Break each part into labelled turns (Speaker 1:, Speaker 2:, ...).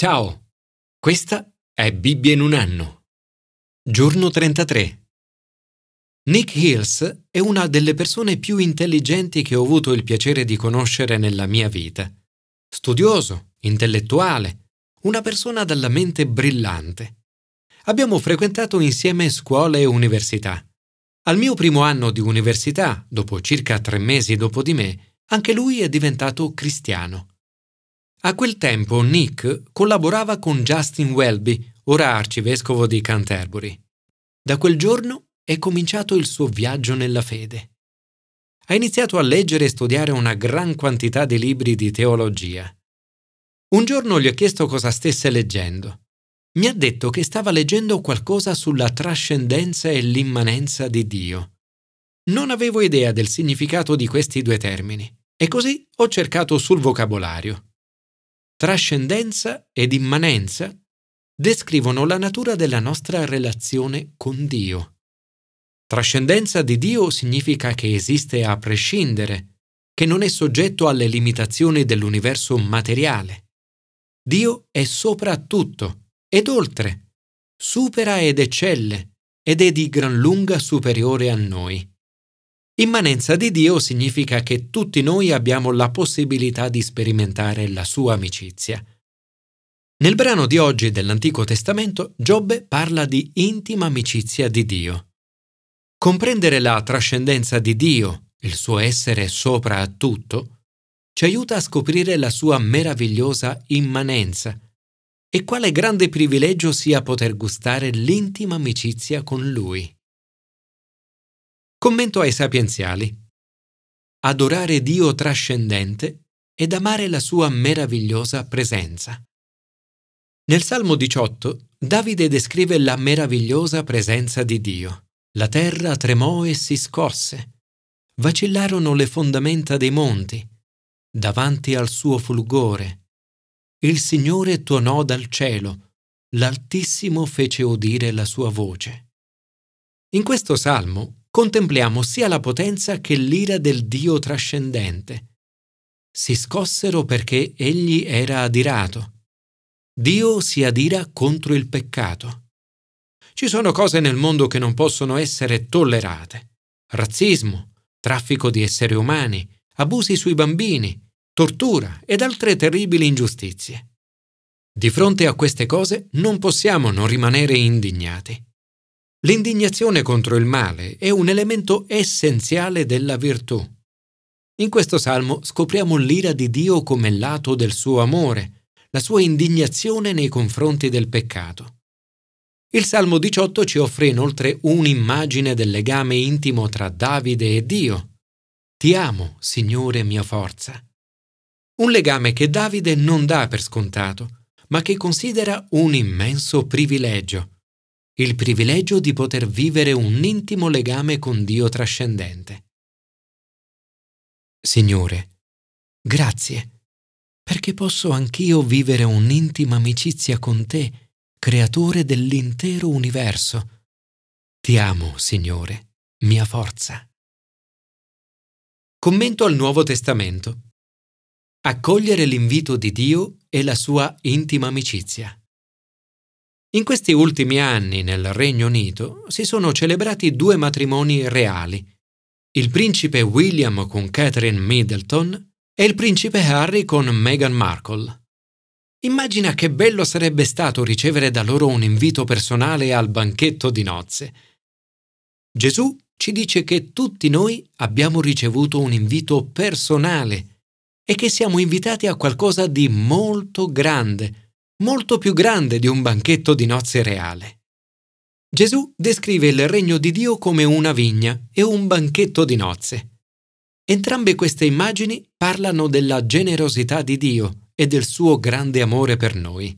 Speaker 1: Ciao, questa è Bibbia in un anno. Giorno 33. Nick Hills è una delle persone più intelligenti che ho avuto il piacere di conoscere nella mia vita. Studioso, intellettuale, una persona dalla mente brillante. Abbiamo frequentato insieme scuola e università. Al mio primo anno di università, dopo circa tre mesi dopo di me, anche lui è diventato cristiano. A quel tempo Nick collaborava con Justin Welby, ora arcivescovo di Canterbury. Da quel giorno è cominciato il suo viaggio nella fede. Ha iniziato a leggere e studiare una gran quantità di libri di teologia. Un giorno gli ho chiesto cosa stesse leggendo. Mi ha detto che stava leggendo qualcosa sulla trascendenza e l'immanenza di Dio. Non avevo idea del significato di questi due termini e così ho cercato sul vocabolario. Trascendenza ed immanenza descrivono la natura della nostra relazione con Dio. Trascendenza di Dio significa che esiste a prescindere, che non è soggetto alle limitazioni dell'universo materiale. Dio è sopra tutto ed oltre, supera ed eccelle ed è di gran lunga superiore a noi. Immanenza di Dio significa che tutti noi abbiamo la possibilità di sperimentare la sua amicizia. Nel brano di oggi dell'Antico Testamento, Giobbe parla di intima amicizia di Dio. Comprendere la trascendenza di Dio, il suo essere sopra a tutto, ci aiuta a scoprire la sua meravigliosa immanenza e quale grande privilegio sia poter gustare l'intima amicizia con Lui. Commento ai sapienziali. Adorare Dio trascendente ed amare la sua meravigliosa presenza. Nel Salmo 18 Davide descrive la meravigliosa presenza di Dio. La terra tremò e si scosse. Vacillarono le fondamenta dei monti davanti al suo fulgore. Il Signore tuonò dal cielo, l'Altissimo fece udire la sua voce. In questo salmo contempliamo sia la potenza che l'ira del Dio trascendente. Si scossero perché egli era adirato. Dio si adira contro il peccato. Ci sono cose nel mondo che non possono essere tollerate. Razzismo, traffico di esseri umani, abusi sui bambini, tortura ed altre terribili ingiustizie. Di fronte a queste cose non possiamo non rimanere indignati. L'indignazione contro il male è un elemento essenziale della virtù. In questo salmo scopriamo l'ira di Dio come lato del suo amore, la sua indignazione nei confronti del peccato. Il Salmo 18 ci offre inoltre un'immagine del legame intimo tra Davide e Dio. Ti amo, Signore mia forza. Un legame che Davide non dà per scontato, ma che considera un immenso privilegio, il privilegio di poter vivere un intimo legame con Dio trascendente. Signore, grazie, perché posso anch'io vivere un'intima amicizia con te, creatore dell'intero universo. Ti amo, Signore, mia forza. Commento al Nuovo Testamento. Accogliere l'invito di Dio e la sua intima amicizia. In questi ultimi anni nel Regno Unito si sono celebrati due matrimoni reali, il principe William con Catherine Middleton e il principe Harry con Meghan Markle. Immagina che bello sarebbe stato ricevere da loro un invito personale al banchetto di nozze. Gesù ci dice che tutti noi abbiamo ricevuto un invito personale e che siamo invitati a qualcosa di molto grande, molto più grande di un banchetto di nozze reale. Gesù descrive il regno di Dio come una vigna e un banchetto di nozze. Entrambe queste immagini parlano della generosità di Dio e del suo grande amore per noi.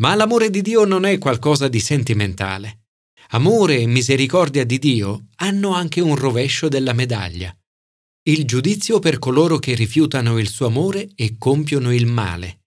Speaker 1: Ma l'amore di Dio non è qualcosa di sentimentale. Amore e misericordia di Dio hanno anche un rovescio della medaglia. Il giudizio per coloro che rifiutano il suo amore e compiono il male.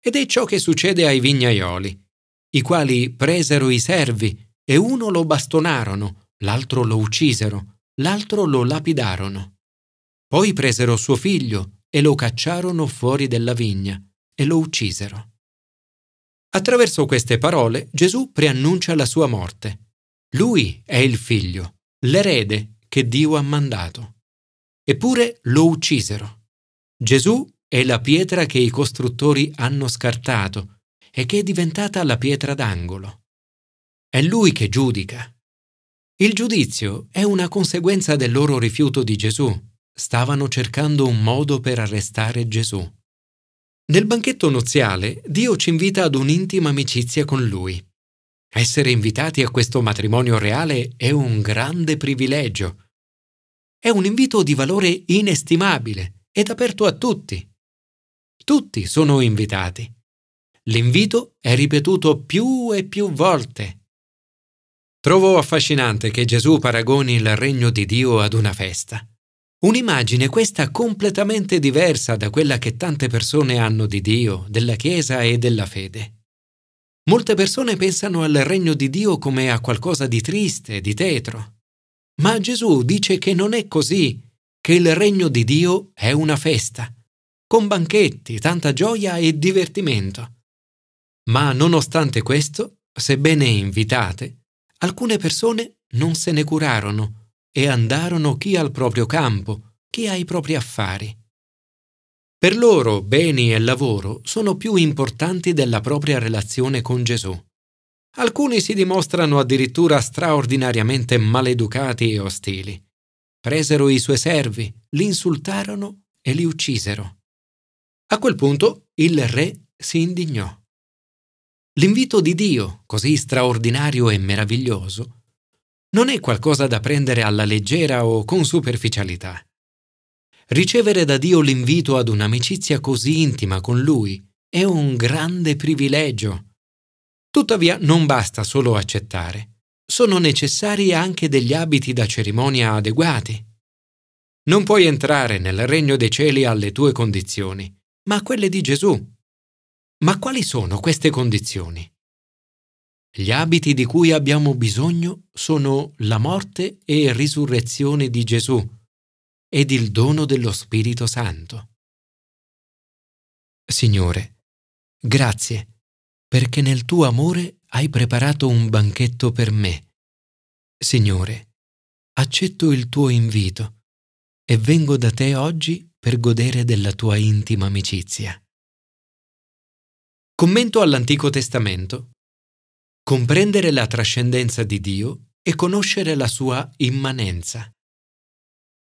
Speaker 1: Ed è ciò che succede ai vignaioli, i quali presero i servi e uno lo bastonarono, l'altro lo uccisero, l'altro lo lapidarono. Poi presero suo figlio e lo cacciarono fuori della vigna e lo uccisero. Attraverso queste parole Gesù preannuncia la sua morte. Lui è il figlio, l'erede che Dio ha mandato. Eppure lo uccisero. Gesù è la pietra che i costruttori hanno scartato e che è diventata la pietra d'angolo. È lui che giudica. Il giudizio è una conseguenza del loro rifiuto di Gesù. Stavano cercando un modo per arrestare Gesù. Nel banchetto nuziale Dio ci invita ad un'intima amicizia con Lui. Essere invitati a questo matrimonio reale è un grande privilegio. È un invito di valore inestimabile ed aperto a tutti. Tutti sono invitati. L'invito è ripetuto più e più volte Trovo affascinante che Gesù paragoni il regno di Dio ad una festa. Un'immagine questa completamente diversa da quella che tante persone hanno di Dio, della Chiesa e della fede. Molte persone pensano al regno di Dio come a qualcosa di triste, di tetro. Ma Gesù dice che non è così, che il regno di Dio è una festa, con banchetti, tanta gioia e divertimento. Ma nonostante questo, sebbene invitate, Alcune persone non se ne curarono e andarono chi al proprio campo, chi ai propri affari. Per loro beni e lavoro sono più importanti della propria relazione con Gesù. Alcuni si dimostrano addirittura straordinariamente maleducati e ostili. Presero i suoi servi, li insultarono e li uccisero. A quel punto il re si indignò. L'invito di Dio, così straordinario e meraviglioso, non è qualcosa da prendere alla leggera o con superficialità. Ricevere da Dio l'invito ad un'amicizia così intima con Lui è un grande privilegio. Tuttavia non basta solo accettare, sono necessari anche degli abiti da cerimonia adeguati. Non puoi entrare nel regno dei cieli alle tue condizioni, ma a quelle di Gesù. Ma quali sono queste condizioni? Gli abiti di cui abbiamo bisogno sono la morte e risurrezione di Gesù ed il dono dello Spirito Santo. Signore, grazie perché nel tuo amore hai preparato un banchetto per me. Signore, accetto il tuo invito e vengo da te oggi per godere della tua intima amicizia. Commento all'Antico Testamento. Comprendere la trascendenza di Dio e conoscere la sua immanenza.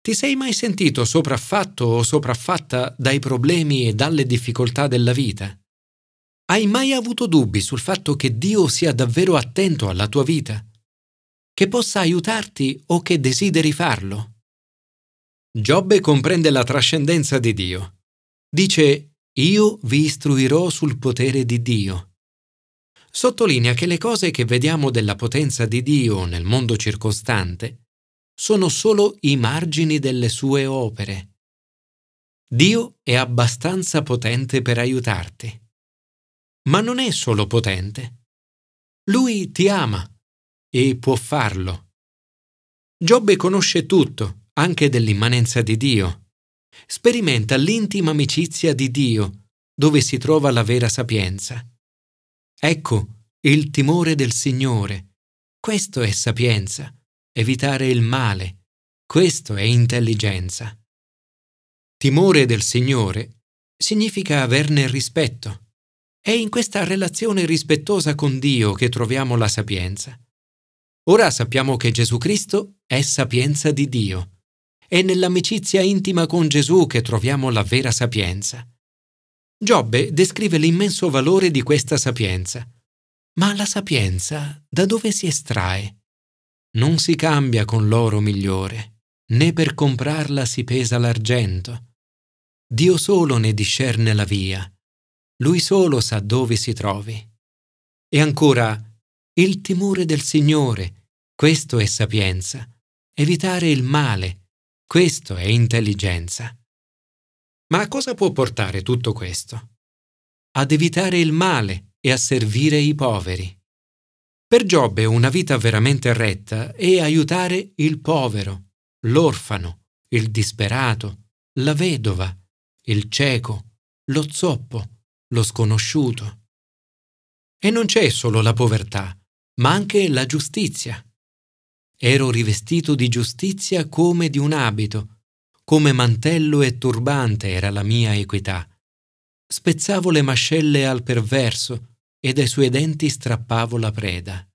Speaker 1: Ti sei mai sentito sopraffatto o sopraffatta dai problemi e dalle difficoltà della vita? Hai mai avuto dubbi sul fatto che Dio sia davvero attento alla tua vita? Che possa aiutarti o che desideri farlo? Giobbe comprende la trascendenza di Dio. Dice io vi istruirò sul potere di Dio. Sottolinea che le cose che vediamo della potenza di Dio nel mondo circostante sono solo i margini delle sue opere. Dio è abbastanza potente per aiutarti. Ma non è solo potente. Lui ti ama e può farlo. Giobbe conosce tutto, anche dell'immanenza di Dio sperimenta l'intima amicizia di Dio, dove si trova la vera sapienza. Ecco il timore del Signore. Questo è sapienza, evitare il male. Questo è intelligenza. Timore del Signore significa averne rispetto. È in questa relazione rispettosa con Dio che troviamo la sapienza. Ora sappiamo che Gesù Cristo è sapienza di Dio è nell'amicizia intima con Gesù che troviamo la vera sapienza. Giobbe descrive l'immenso valore di questa sapienza. Ma la sapienza da dove si estrae? Non si cambia con l'oro migliore, né per comprarla si pesa l'argento. Dio solo ne discerne la via. Lui solo sa dove si trovi. E ancora, il timore del Signore, questo è sapienza, evitare il male, questo è intelligenza. Ma a cosa può portare tutto questo? Ad evitare il male e a servire i poveri. Per Giobbe una vita veramente retta è aiutare il povero, l'orfano, il disperato, la vedova, il cieco, lo zoppo, lo sconosciuto. E non c'è solo la povertà, ma anche la giustizia. Ero rivestito di giustizia come di un abito, come mantello e turbante era la mia equità. Spezzavo le mascelle al perverso e dai suoi denti strappavo la preda.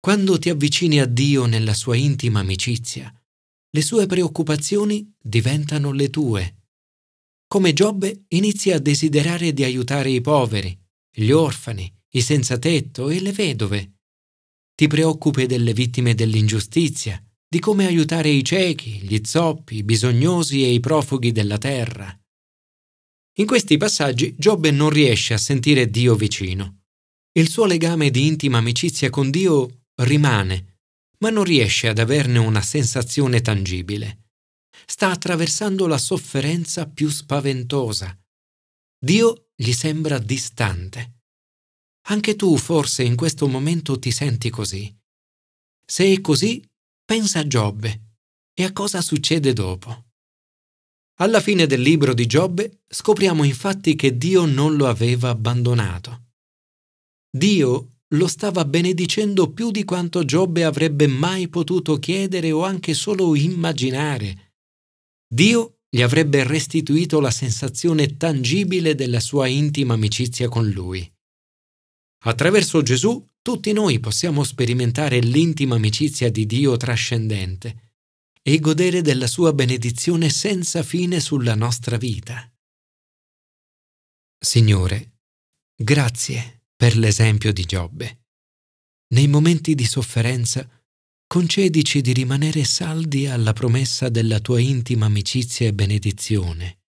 Speaker 1: Quando ti avvicini a Dio nella sua intima amicizia, le sue preoccupazioni diventano le tue. Come Giobbe inizi a desiderare di aiutare i poveri, gli orfani, i senza tetto e le vedove. Ti preoccupi delle vittime dell'ingiustizia, di come aiutare i ciechi, gli zoppi, i bisognosi e i profughi della terra. In questi passaggi Giobbe non riesce a sentire Dio vicino. Il suo legame di intima amicizia con Dio rimane, ma non riesce ad averne una sensazione tangibile. Sta attraversando la sofferenza più spaventosa. Dio gli sembra distante. Anche tu forse in questo momento ti senti così. Se è così, pensa a Giobbe e a cosa succede dopo. Alla fine del libro di Giobbe scopriamo infatti che Dio non lo aveva abbandonato. Dio lo stava benedicendo più di quanto Giobbe avrebbe mai potuto chiedere o anche solo immaginare. Dio gli avrebbe restituito la sensazione tangibile della sua intima amicizia con lui. Attraverso Gesù tutti noi possiamo sperimentare l'intima amicizia di Dio trascendente e godere della sua benedizione senza fine sulla nostra vita. Signore, grazie per l'esempio di Giobbe. Nei momenti di sofferenza, concedici di rimanere saldi alla promessa della tua intima amicizia e benedizione.